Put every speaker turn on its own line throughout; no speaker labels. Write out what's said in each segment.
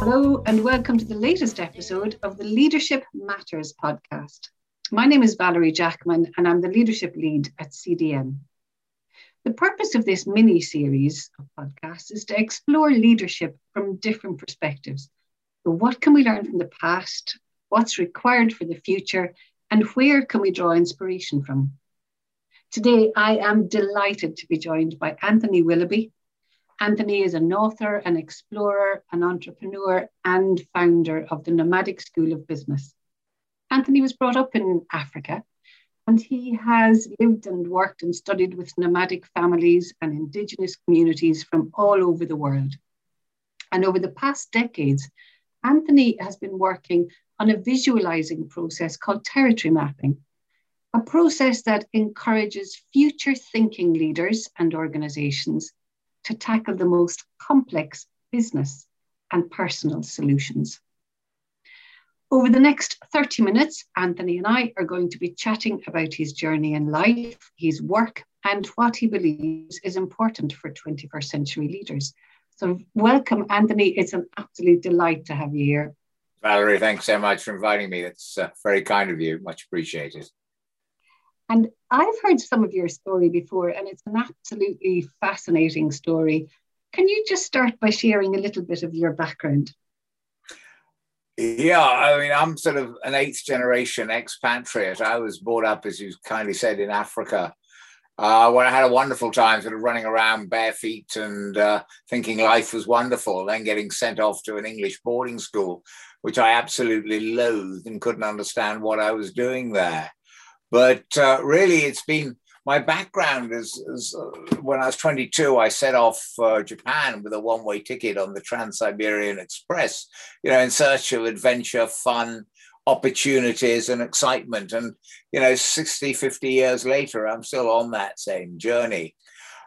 Hello, and welcome to the latest episode of the Leadership Matters podcast. My name is Valerie Jackman, and I'm the leadership lead at CDN. The purpose of this mini series of podcasts is to explore leadership from different perspectives. So, what can we learn from the past? What's required for the future? And where can we draw inspiration from? Today, I am delighted to be joined by Anthony Willoughby, Anthony is an author, an explorer, an entrepreneur, and founder of the Nomadic School of Business. Anthony was brought up in Africa and he has lived and worked and studied with nomadic families and indigenous communities from all over the world. And over the past decades, Anthony has been working on a visualizing process called territory mapping, a process that encourages future thinking leaders and organizations to tackle the most complex business and personal solutions. Over the next 30 minutes, Anthony and I are going to be chatting about his journey in life, his work, and what he believes is important for 21st century leaders. So, welcome, Anthony. It's an absolute delight to have you here.
Valerie, thanks so much for inviting me. It's uh, very kind of you. Much appreciated.
And I've heard some of your story before, and it's an absolutely fascinating story. Can you just start by sharing a little bit of your background?
Yeah, I mean, I'm sort of an eighth generation expatriate. I was brought up, as you kindly said, in Africa, uh, where I had a wonderful time sort of running around bare feet and uh, thinking life was wonderful, then getting sent off to an English boarding school, which I absolutely loathed and couldn't understand what I was doing there. But uh, really, it's been my background is, is uh, when I was 22, I set off for Japan with a one way ticket on the Trans Siberian Express, you know, in search of adventure, fun, opportunities, and excitement. And, you know, 60, 50 years later, I'm still on that same journey.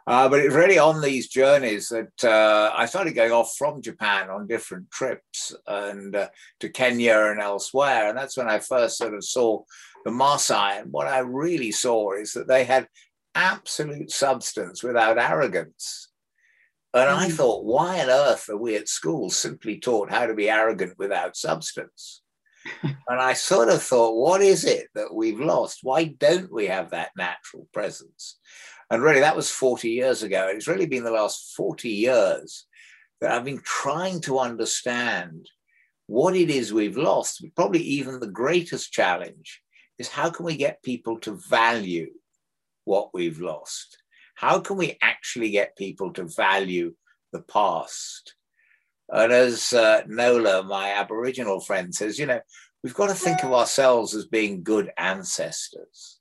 Uh, but it's really on these journeys that uh, I started going off from Japan on different trips and uh, to Kenya and elsewhere. And that's when I first sort of saw the Maasai. And what I really saw is that they had absolute substance without arrogance. And I mm. thought, why on earth are we at school simply taught how to be arrogant without substance? and I sort of thought, what is it that we've lost? Why don't we have that natural presence? And really, that was 40 years ago. And It's really been the last 40 years that I've been trying to understand what it is we've lost. Probably even the greatest challenge is how can we get people to value what we've lost? How can we actually get people to value the past? And as uh, Nola, my Aboriginal friend, says, you know, we've got to think of ourselves as being good ancestors.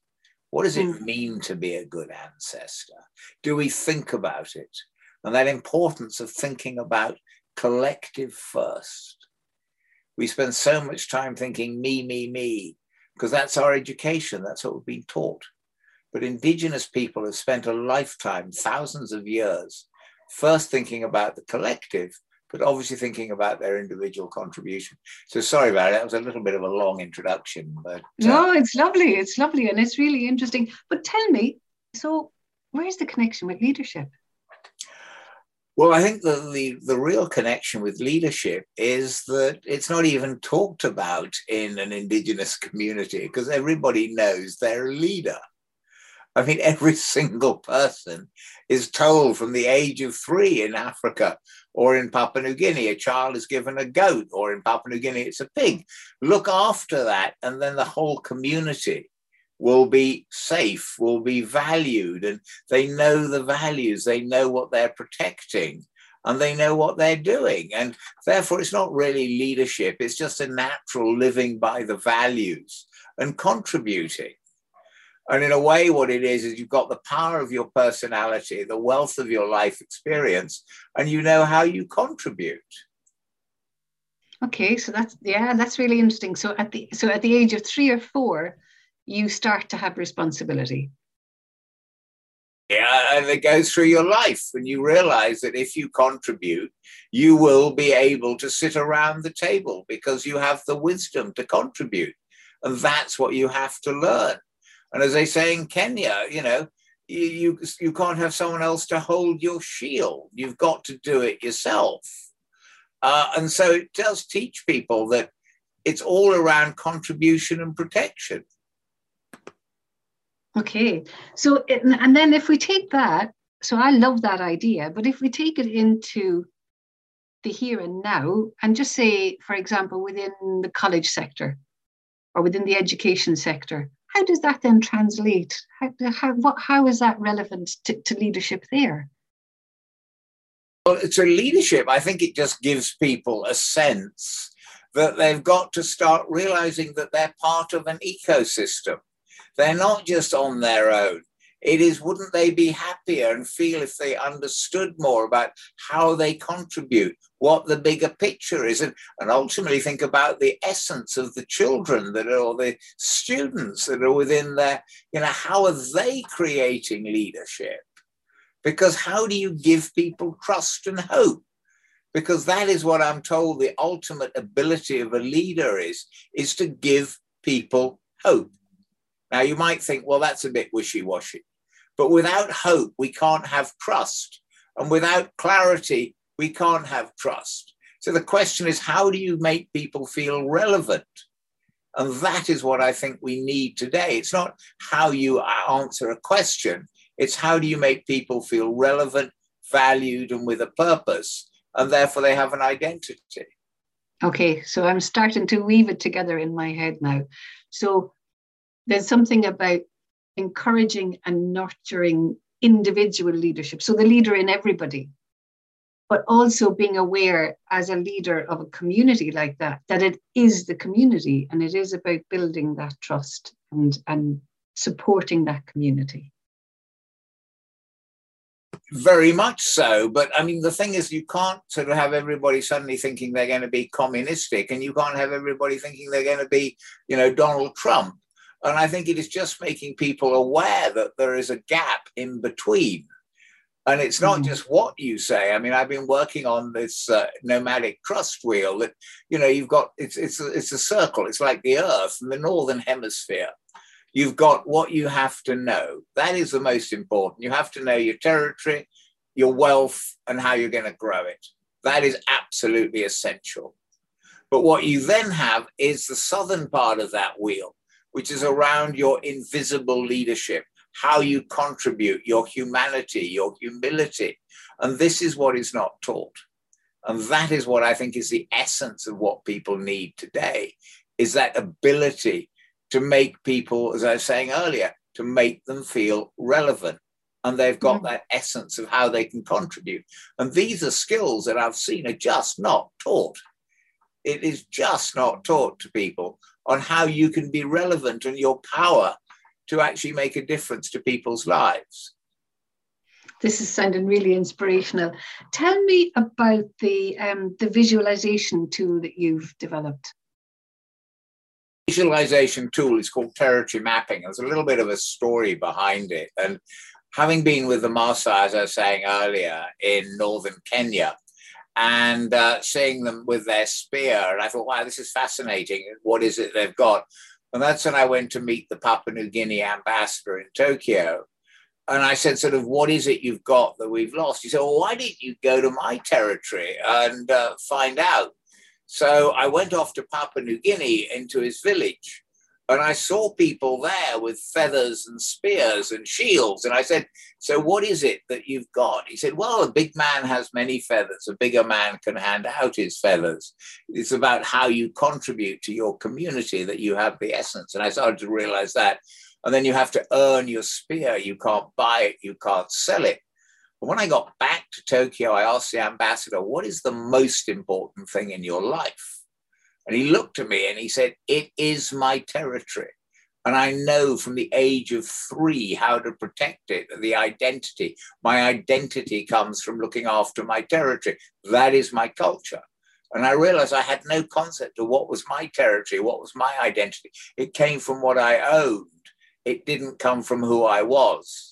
What does it hmm. mean to be a good ancestor? Do we think about it? And that importance of thinking about collective first. We spend so much time thinking me, me, me, because that's our education, that's what we've been taught. But Indigenous people have spent a lifetime, thousands of years, first thinking about the collective, but obviously thinking about their individual contribution. So sorry about it. That was a little bit of a long introduction, but uh,
no, it's lovely. It's lovely, and it's really interesting. But tell me, so where's the connection with leadership?
Well, I think the, the, the real connection with leadership is that it's not even talked about in an indigenous community because everybody knows they're a leader. I mean, every single person is told from the age of three in Africa or in Papua New Guinea, a child is given a goat, or in Papua New Guinea, it's a pig. Look after that, and then the whole community will be safe, will be valued, and they know the values, they know what they're protecting, and they know what they're doing. And therefore, it's not really leadership, it's just a natural living by the values and contributing. And in a way, what it is, is you've got the power of your personality, the wealth of your life experience, and you know how you contribute.
Okay, so that's yeah, that's really interesting. So at the so at the age of three or four, you start to have responsibility.
Yeah, and it goes through your life, and you realize that if you contribute, you will be able to sit around the table because you have the wisdom to contribute. And that's what you have to learn. And as they say in Kenya, you know, you, you, you can't have someone else to hold your shield. You've got to do it yourself. Uh, and so it does teach people that it's all around contribution and protection.
Okay. So, it, and then if we take that, so I love that idea, but if we take it into the here and now, and just say, for example, within the college sector or within the education sector, how does that then translate? How, how, what, how is that relevant to, to leadership there?
Well, to leadership, I think it just gives people a sense that they've got to start realizing that they're part of an ecosystem. They're not just on their own. It is, wouldn't they be happier and feel if they understood more about how they contribute, what the bigger picture is, and, and ultimately think about the essence of the children that are, or the students that are within their, you know, how are they creating leadership? Because how do you give people trust and hope? Because that is what I'm told the ultimate ability of a leader is, is to give people hope. Now, you might think, well, that's a bit wishy washy. But without hope, we can't have trust. And without clarity, we can't have trust. So the question is, how do you make people feel relevant? And that is what I think we need today. It's not how you answer a question, it's how do you make people feel relevant, valued, and with a purpose. And therefore, they have an identity.
Okay, so I'm starting to weave it together in my head now. So there's something about encouraging and nurturing individual leadership. So the leader in everybody, but also being aware as a leader of a community like that, that it is the community and it is about building that trust and, and supporting that community.
Very much so. But I mean, the thing is, you can't sort of have everybody suddenly thinking they're going to be communistic, and you can't have everybody thinking they're going to be, you know, Donald Trump. And I think it is just making people aware that there is a gap in between. And it's not mm. just what you say. I mean, I've been working on this uh, nomadic trust wheel that, you know, you've got, it's, it's, a, it's a circle. It's like the earth in the northern hemisphere. You've got what you have to know. That is the most important. You have to know your territory, your wealth, and how you're going to grow it. That is absolutely essential. But what you then have is the southern part of that wheel, which is around your invisible leadership, how you contribute, your humanity, your humility. And this is what is not taught. And that is what I think is the essence of what people need today is that ability to make people, as I was saying earlier, to make them feel relevant. And they've got mm-hmm. that essence of how they can contribute. And these are skills that I've seen are just not taught. It is just not taught to people on how you can be relevant and your power to actually make a difference to people's lives.
This is sounding really inspirational. Tell me about the um, the visualization tool that you've developed.
Visualization tool is called territory mapping. There's a little bit of a story behind it, and having been with the Maasai, as I was saying earlier, in northern Kenya, and uh, seeing them with their spear. And I thought, wow, this is fascinating. What is it they've got? And that's when I went to meet the Papua New Guinea ambassador in Tokyo. And I said, sort of, what is it you've got that we've lost? He said, well, why didn't you go to my territory and uh, find out? So I went off to Papua New Guinea into his village and I saw people there with feathers and spears and shields. And I said, So what is it that you've got? He said, Well, a big man has many feathers. A bigger man can hand out his feathers. It's about how you contribute to your community that you have the essence. And I started to realize that. And then you have to earn your spear. You can't buy it, you can't sell it. But when I got back to Tokyo, I asked the ambassador, What is the most important thing in your life? And he looked at me and he said, It is my territory. And I know from the age of three how to protect it, the identity. My identity comes from looking after my territory. That is my culture. And I realized I had no concept of what was my territory, what was my identity. It came from what I owned, it didn't come from who I was.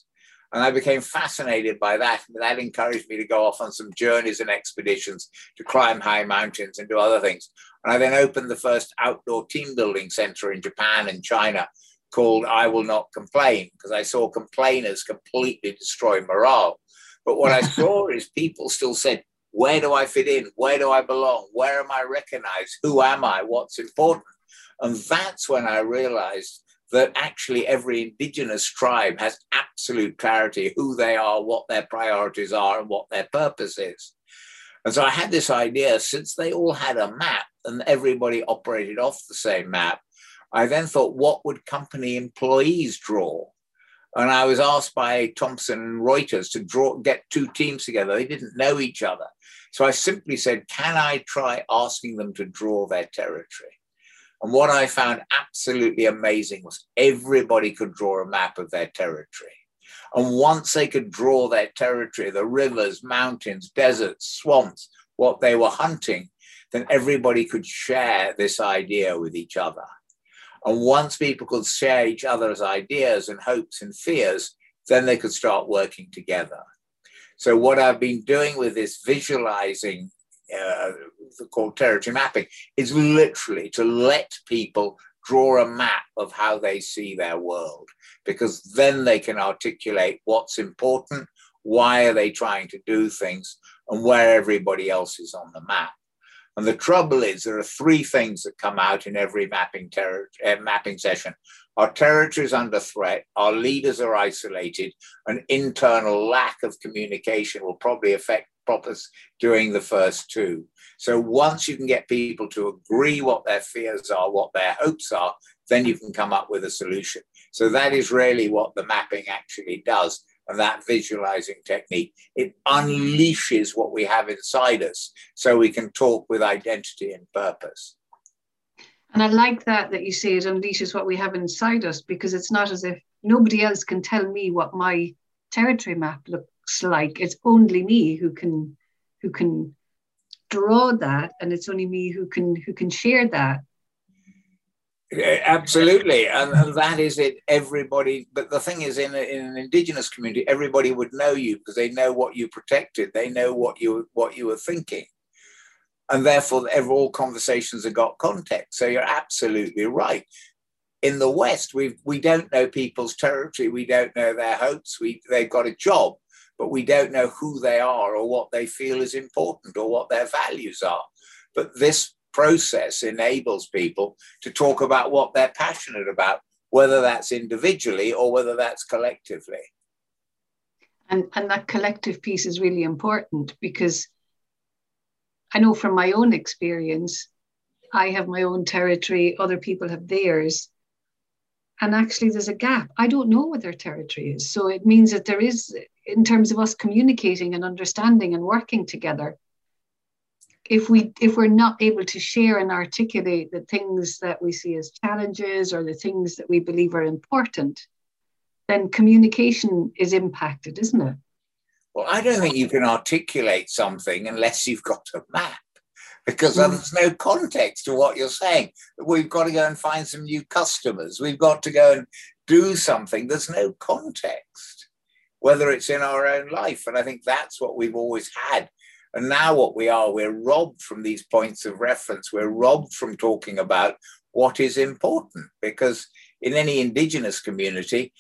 And I became fascinated by that. And that encouraged me to go off on some journeys and expeditions to climb high mountains and do other things. And I then opened the first outdoor team building center in Japan and China called I Will Not Complain because I saw complainers completely destroy morale. But what I saw is people still said, Where do I fit in? Where do I belong? Where am I recognized? Who am I? What's important? And that's when I realized that actually every indigenous tribe has absolute clarity who they are, what their priorities are, and what their purpose is. And so I had this idea since they all had a map and everybody operated off the same map, I then thought, what would company employees draw? And I was asked by Thomson and Reuters to draw, get two teams together. They didn't know each other. So I simply said, can I try asking them to draw their territory? And what I found absolutely amazing was everybody could draw a map of their territory. And once they could draw their territory, the rivers, mountains, deserts, swamps, what they were hunting, then everybody could share this idea with each other. And once people could share each other's ideas and hopes and fears, then they could start working together. So, what I've been doing with this visualizing, uh, called territory mapping, is literally to let people draw a map of how they see their world, because then they can articulate what's important, why are they trying to do things, and where everybody else is on the map. And the trouble is, there are three things that come out in every mapping, ter- uh, mapping session. Our territory is under threat, our leaders are isolated, an internal lack of communication will probably affect propers during the first two. So once you can get people to agree what their fears are, what their hopes are, then you can come up with a solution. So that is really what the mapping actually does and that visualizing technique, it unleashes what we have inside us so we can talk with identity and purpose.
And I like that that you say it unleashes what we have inside us because it's not as if nobody else can tell me what my territory map looks like. It's only me who can who can draw that and it's only me who can who can share that eh,
Absolutely, and, and, that is it. Everybody, but the thing is, in, a, in an indigenous community, everybody would know you because they know what you protected. They know what you what you were thinking, and therefore, all conversations have got context. So you're absolutely right. In the West, we we don't know people's territory. We don't know their hopes. We they've got a job, but we don't know who they are or what they feel is important or what their values are. But this process enables people to talk about what they're passionate about, whether that's individually or whether that's collectively.
And, and that collective piece is really important because I know from my own experience, I have my own territory, other people have theirs. And actually, there's a gap. I don't know what their territory is. So it means that there is, in terms of us communicating and understanding and working together, if we if we're not able to share and articulate the things that we see as challenges or the things that we believe are important then communication is impacted isn't it?
Well i don't think you can articulate something unless you've got a map because mm. there's no context to what you're saying. We've got to go and find some new customers. We've got to go and do something. There's no context whether it's in our own life and i think that's what we've always had and now, what we are, we're robbed from these points of reference. We're robbed from talking about what is important because in any indigenous community,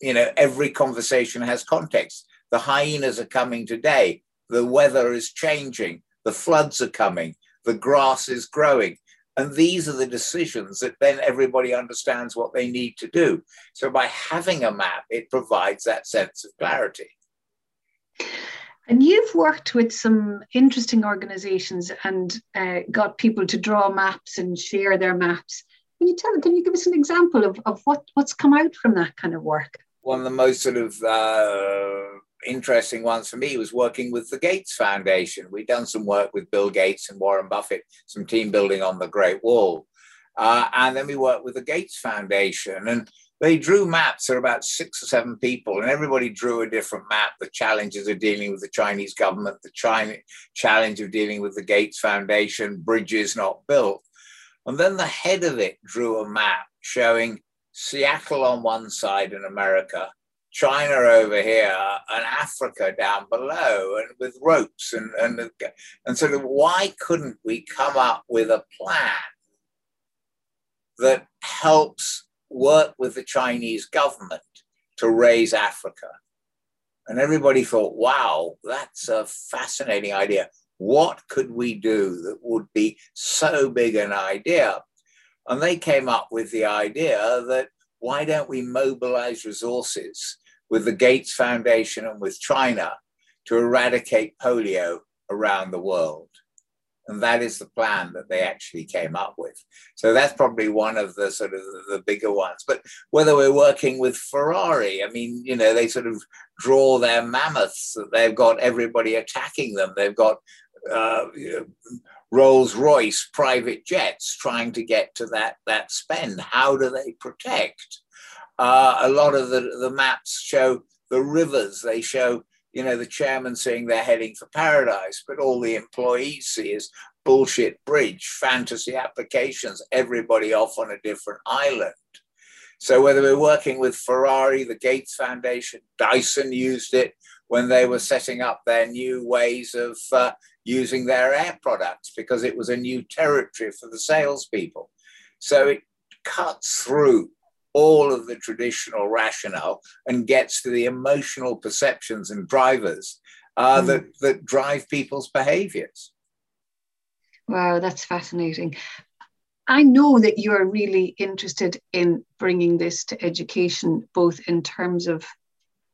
you know, every conversation has context. The hyenas are coming today, the weather is changing, the floods are coming, the grass is growing. And these are the decisions that then everybody understands what they need to do. So by having a map, it provides that sense of clarity.
And you've worked with some interesting organizations and uh, got people to draw maps and share their maps. Can you tell? Can you give us an example of, of what, what's come out from that kind of work?
One of the most sort of uh, interesting ones for me was working with the Gates Foundation. We'd done some work with Bill Gates and Warren Buffett, some team building on the Great Wall. Uh, and then we worked with the Gates Foundation. And they drew maps. There are about six or seven people, and everybody drew a different map. The challenges of dealing with the Chinese government, the China challenge of dealing with the Gates Foundation, bridges not built. And then the head of it drew a map showing Seattle on one side in America, China over here, and Africa down below, and with ropes and and and sort of why couldn't we come up with a plan that helps work with the Chinese government to raise Africa. And everybody thought, wow, that's a fascinating idea. What could we do that would be so big an idea? And they came up with the idea that why don't we mobilize resources with the Gates Foundation and with China to eradicate polio around the world? And that is the plan that they actually came up with. So that's probably one of the sort of the bigger ones. But whether we're working with Ferrari, I mean, you know, they sort of draw their mammoths. They've got everybody attacking them. They've got uh, you know, Rolls Royce private jets trying to get to that that spend. How do they protect? Uh, a lot of the, the maps show the rivers. They show you know, the chairman saying they're heading for paradise, but all the employees see is bullshit bridge, fantasy applications, everybody off on a different island. So whether we're working with Ferrari, the Gates Foundation, Dyson used it when they were setting up their new ways of uh, using their air products because it was a new territory for the salespeople. So it cuts through all of the traditional rationale and gets to the emotional perceptions and drivers uh, mm. that, that drive people's behaviors.
Wow, that's fascinating. I know that you're really interested in bringing this to education, both in terms of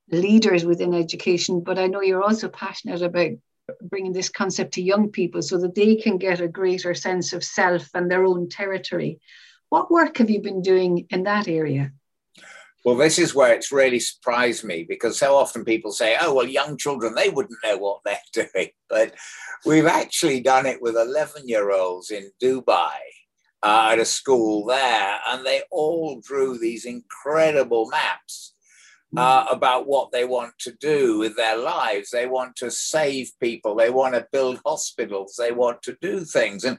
leaders within education, but I know you're also passionate about bringing this concept to young people so that they can get a greater sense of self and their own territory. What work have you been doing in that area?
Well, this is where it's really surprised me because so often people say, oh, well, young children, they wouldn't know what they're doing. But we've actually done it with 11 year olds in Dubai uh, at a school there, and they all drew these incredible maps uh, about what they want to do with their lives. They want to save people. They want to build hospitals. They want to do things. And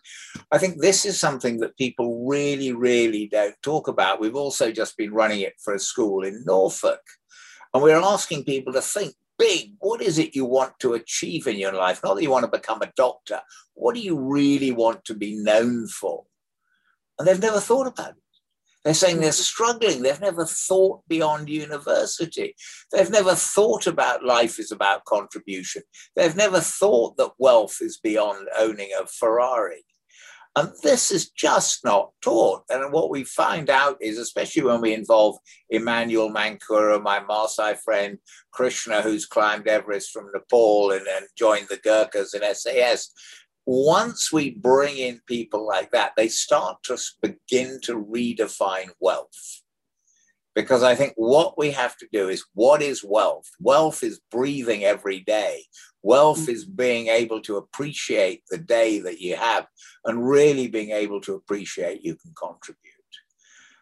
I think this is something that people really, really don't talk about. We've also just been running it for a school in Norfolk. And we're asking people to think big. What is it you want to achieve in your life? Not that you want to become a doctor. What do you really want to be known for? And they've never thought about it. They're saying they're mm-hmm. struggling. They've never thought beyond university. They've never thought about life is about contribution. They've never thought that wealth is beyond owning a Ferrari. And this is just not taught. And what we find out is, especially when we involve Emmanuel Mankura, my Maasai friend, Krishna, who's climbed Everest from Nepal and, and joined the Gurkhas in SAS, once we bring in people like that, they start to begin to redefine wealth. Because I think what we have to do is what is wealth? Wealth is breathing every day. Wealth mm. is being able to appreciate the day that you have and really being able to appreciate you can contribute.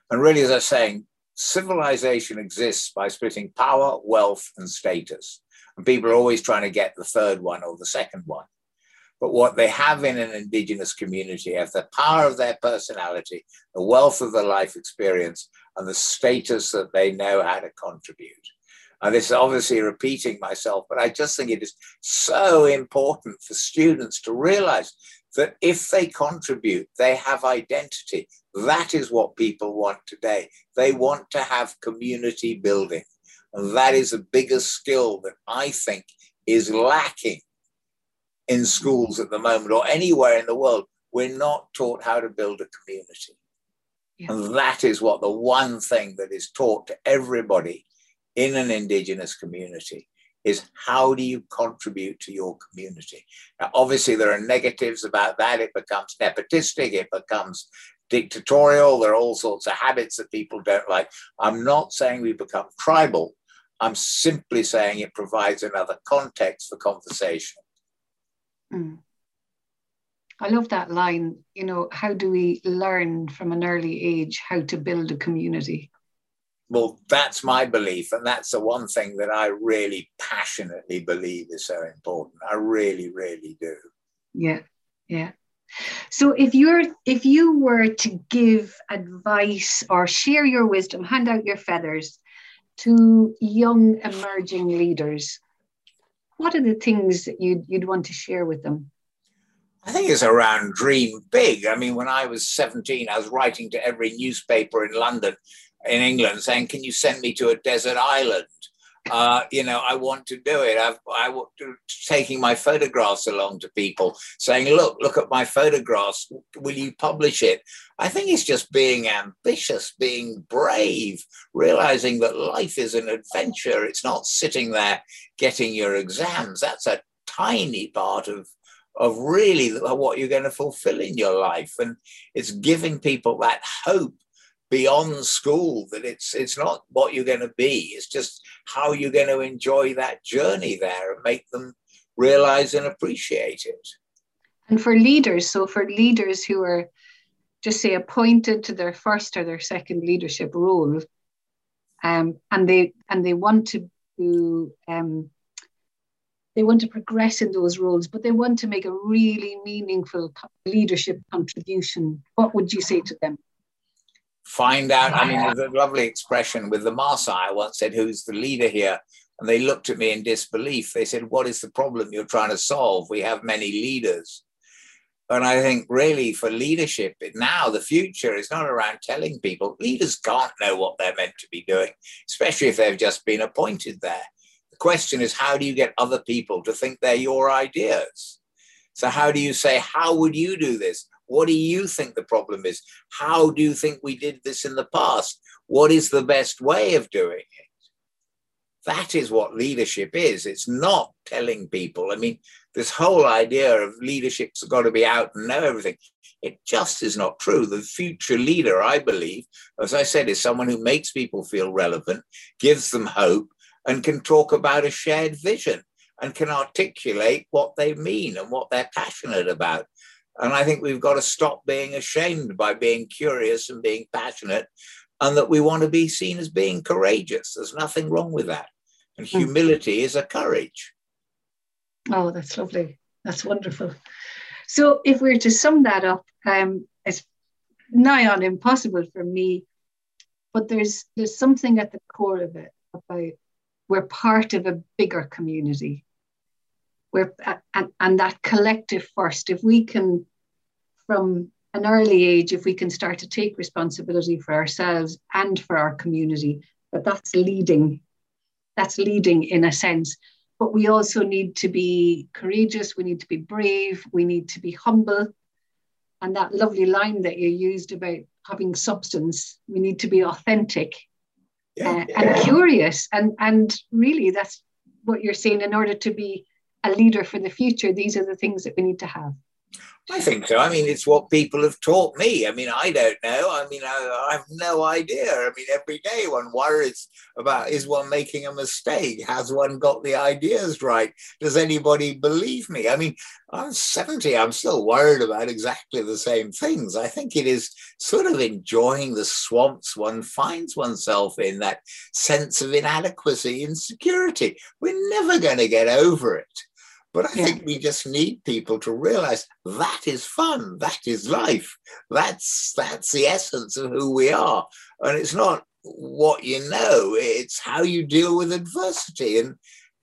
And really, as I was saying, civilization exists by splitting power, wealth, and status. And people are always trying to get the third one or the second one but what they have in an indigenous community is the power of their personality, the wealth of their life experience, and the status that they know how to contribute. And this is obviously repeating myself, but I just think it is so important for students to realize that if they contribute, they have identity. That is what people want today. They want to have community building. And that is the biggest skill that I think is lacking in schools at the moment or anywhere in the world, we're not taught how to build a community. Yeah. And that is what the one thing that is taught to everybody in an Indigenous community is how do you contribute to your community? Now, obviously, there are negatives about that. It becomes nepotistic, it becomes dictatorial. There are all sorts of habits that people don't like. I'm not saying we become tribal. I'm simply saying it provides another context for conversation.
Mm. I love that line. You know, how do we learn from an early age how to build a community?
Well, that's my belief. And that's the one thing that I really passionately believe is so important. I really, really do.
Yeah. Yeah. So if you're if you were to give advice or share your wisdom, hand out your feathers to young emerging leaders, what are the things that you'd, you'd want to share with them?
I think it's around dream big. I mean, when I was 17, I was writing to every newspaper in London in England saying, "Can you send me to a desert island?" Uh, you know, I want to do it. I've, I taking my photographs along to people, saying, "Look, look at my photographs. Will you publish it?" I think it's just being ambitious, being brave, realizing that life is an adventure. It's not sitting there getting your exams. That's a tiny part of of really what you're going to fulfill in your life, and it's giving people that hope beyond school that it's it's not what you're going to be it's just how you're going to enjoy that journey there and make them realize and appreciate it.
And for leaders so for leaders who are just say appointed to their first or their second leadership role um, and they and they want to um, they want to progress in those roles but they want to make a really meaningful leadership contribution what would you say to them
find out. I mean, there's a lovely expression with the Maasai. I once said, Who's the leader here? And they looked at me in disbelief. They said, What is the problem you're trying to solve? We have many leaders. And I think really for leadership now, the future is not around telling people. Leaders can't know what they're meant to be doing, especially if they've just been appointed there. The question is, how do you get other people to think they're your ideas? So, how do you say, How would you do this? What do you think the problem is? How do you think we did this in the past? What is the best way of doing it? That is what leadership is. It's not telling people. I mean, this whole idea of leadership's got to be out and know everything. It just is not true. The future leader, I believe, as I said, is someone who makes people feel relevant, gives them hope, and can talk about a shared vision and can articulate what they mean and what they're passionate about. And I think we've got to stop being ashamed by being curious and being passionate, and that we want to be seen as being courageous. There's nothing wrong with that. And hmm. humility is a courage.
Oh, that's lovely. That's wonderful. So, if we are to sum that up, um, it's nigh on impossible for me, but there's there's something at the core of it about we're part of a bigger community we're and, and that collective first. If we can from an early age if we can start to take responsibility for ourselves and for our community but that's leading that's leading in a sense. But we also need to be courageous we need to be brave we need to be humble. And that lovely line that you used about having substance we need to be authentic yeah, uh, yeah. and curious. And and really that's what you're saying in order to be a leader for the future, these are the things that we need to have.
I think so. I mean, it's what people have taught me. I mean, I don't know. I mean, I, I, have no idea. I mean, every day one worries about is one making a mistake? Has one got the ideas right? Does anybody believe me? I mean, I'm 70, I'm still worried about exactly the same things. I think it is sort of enjoying the swamps one finds oneself in, that sense of inadequacy, insecurity. We're never going to get over it. But I yeah. think we just need people to realize that is fun, that is life. That's that's the essence of who we are. And it's not what you know, it's how you deal with adversity and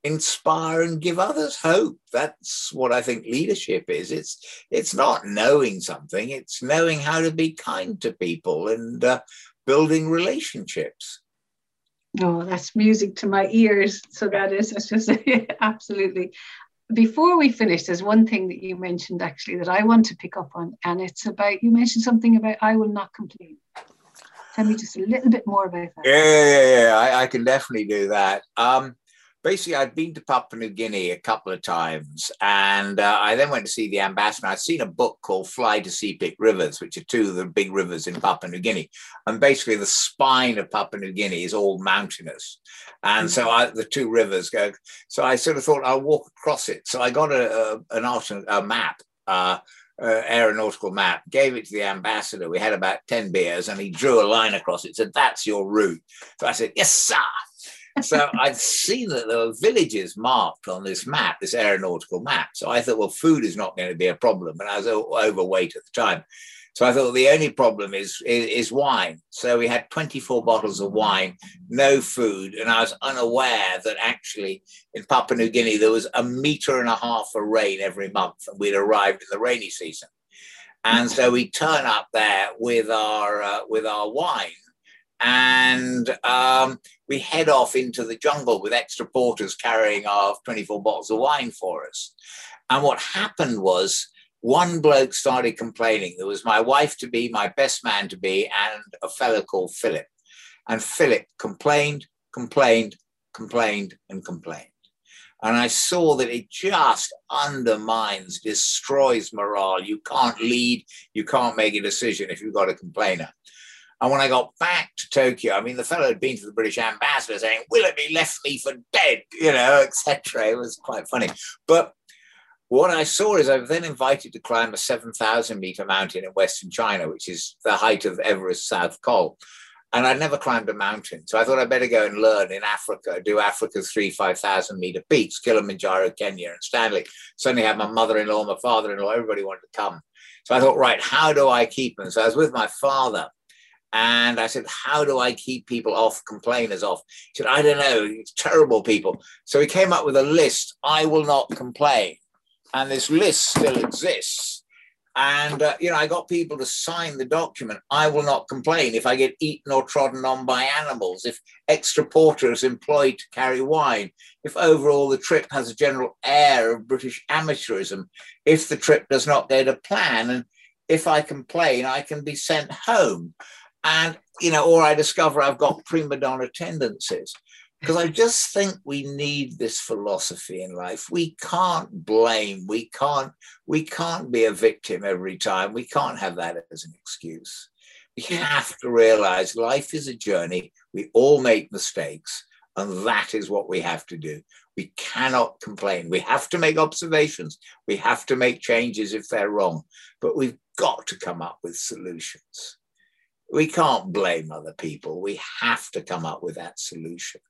inspire and give others hope. That's what I think leadership is. It's it's not knowing something, it's knowing how to be kind to people and uh, building relationships.
Oh, that's music to my ears. So that is, it's just absolutely before we finish, there's one thing that you mentioned actually that I want to pick up on, and it's about you mentioned something about I will not complain. Tell me just a little bit more about that.
Yeah, yeah, yeah. I, I can definitely do that. Um, basically, I'd been to Papua New Guinea a couple of times, and uh, I then went to see the ambassador. I'd seen a book called Fly to Sepik Rivers, which are two of the big rivers in Papua New Guinea. And basically, the spine of Papua New Guinea is all mountainous. And so I, the two rivers go. So I sort of thought I'll walk across it. So I got a, a an a map. Uh, uh, aeronautical map, gave it to the ambassador. We had about 10 beers and he drew a line across it, said, That's your route. So I said, Yes, sir so I'd seen that there were villages marked on this map, this aeronautical map. So I thought, well, food is not going to be a problem. And I was overweight at the time. So I thought the only problem is, is, is wine. So we had 24 bottles of wine, no food, and I was unaware that actually in Papua New Guinea there was a meter and a half of rain every month, and we'd arrived in the rainy season. And so we turn up there with our uh, with our wine, and um, we head off into the jungle with extra porters carrying our 24 bottles of wine for us. And what happened was one bloke started complaining. There was my wife to be, my best man to be, and a fellow called Philip. And Philip complained, complained, complained, and complained. And I saw that it just undermines, destroys morale. You can't lead, you can't make a decision if you've got a complainer. And when I got back to Tokyo, I mean, the fellow had been to the British ambassador saying, Willoughby left me for dead, you know, etc. It was quite funny. But what I saw is I was then invited to climb a 7,000 meter mountain in Western China, which is the height of Everest South Col. And I'd never climbed a mountain. So I thought I'd better go and learn in Africa, do Africa's three, 5,000 meter peaks, Kilimanjaro, Kenya, and Stanley. Suddenly had my mother in law, my father in law, everybody wanted to come. So I thought, right, how do I keep them? So I was with my father and I said, How do I keep people off, complainers off? He said, I don't know, it's terrible people. So he came up with a list I will not complain. And this list still exists. And, uh, you know, I got people to sign the document. I will not complain if I get eaten or trodden on by animals, if extra porter is employed to carry wine, if overall the trip has a general air of British amateurism, if the trip does not go to plan. And if I complain, I can be sent home and you know, or I discover I've got prima donna tendencies. Because I just think we need this philosophy in life. We can't blame. We can't. We can't be a victim every time. We can't have that as an excuse. We have to realize life is a journey. We all make mistakes, and that is what we have to do. We cannot complain. We have to make observations. We have to make changes if they're wrong, but we've got to come up with solutions we can't blame other people. We have to come up with that solution.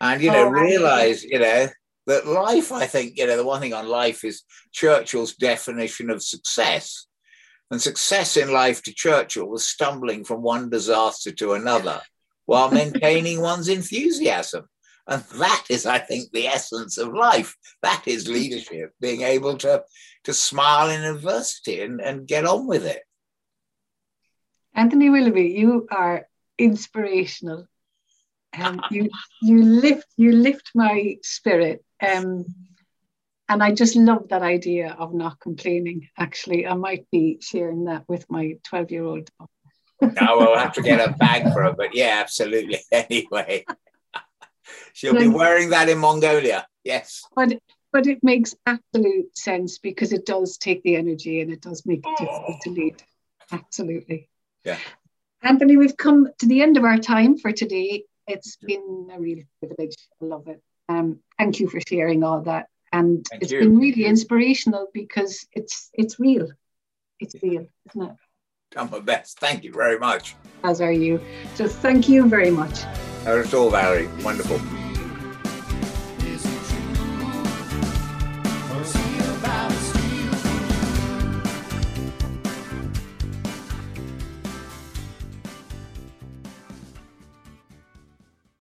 And, you know, oh, realize, you know, that life, I think, you know, the one thing on life is Churchill's definition of success. And success in life to Churchill was stumbling from one disaster to another while maintaining one's enthusiasm. And that is, I think, the essence of life. That is leadership, being able to, to smile in adversity and, and get on with it.
Anthony Willoughby, you are inspirational. Um, you you lift you lift my spirit. Um, and I just love that idea of not complaining. Actually, I might be sharing that with my 12 year old.
I will have to get a bag for her, but yeah, absolutely. Anyway, she'll be wearing that in Mongolia. Yes.
But but it makes absolute sense because it does take the energy and it does make it difficult to lead. Absolutely.
Yeah.
Anthony, we've come to the end of our time for today. It's been a real privilege. I love it. Um, thank you for sharing all that. And thank it's you. been really inspirational because it's it's real. It's real, isn't it?
Done my best. Thank you very much.
As are you. So thank you very much.
At all, Valerie. Wonderful.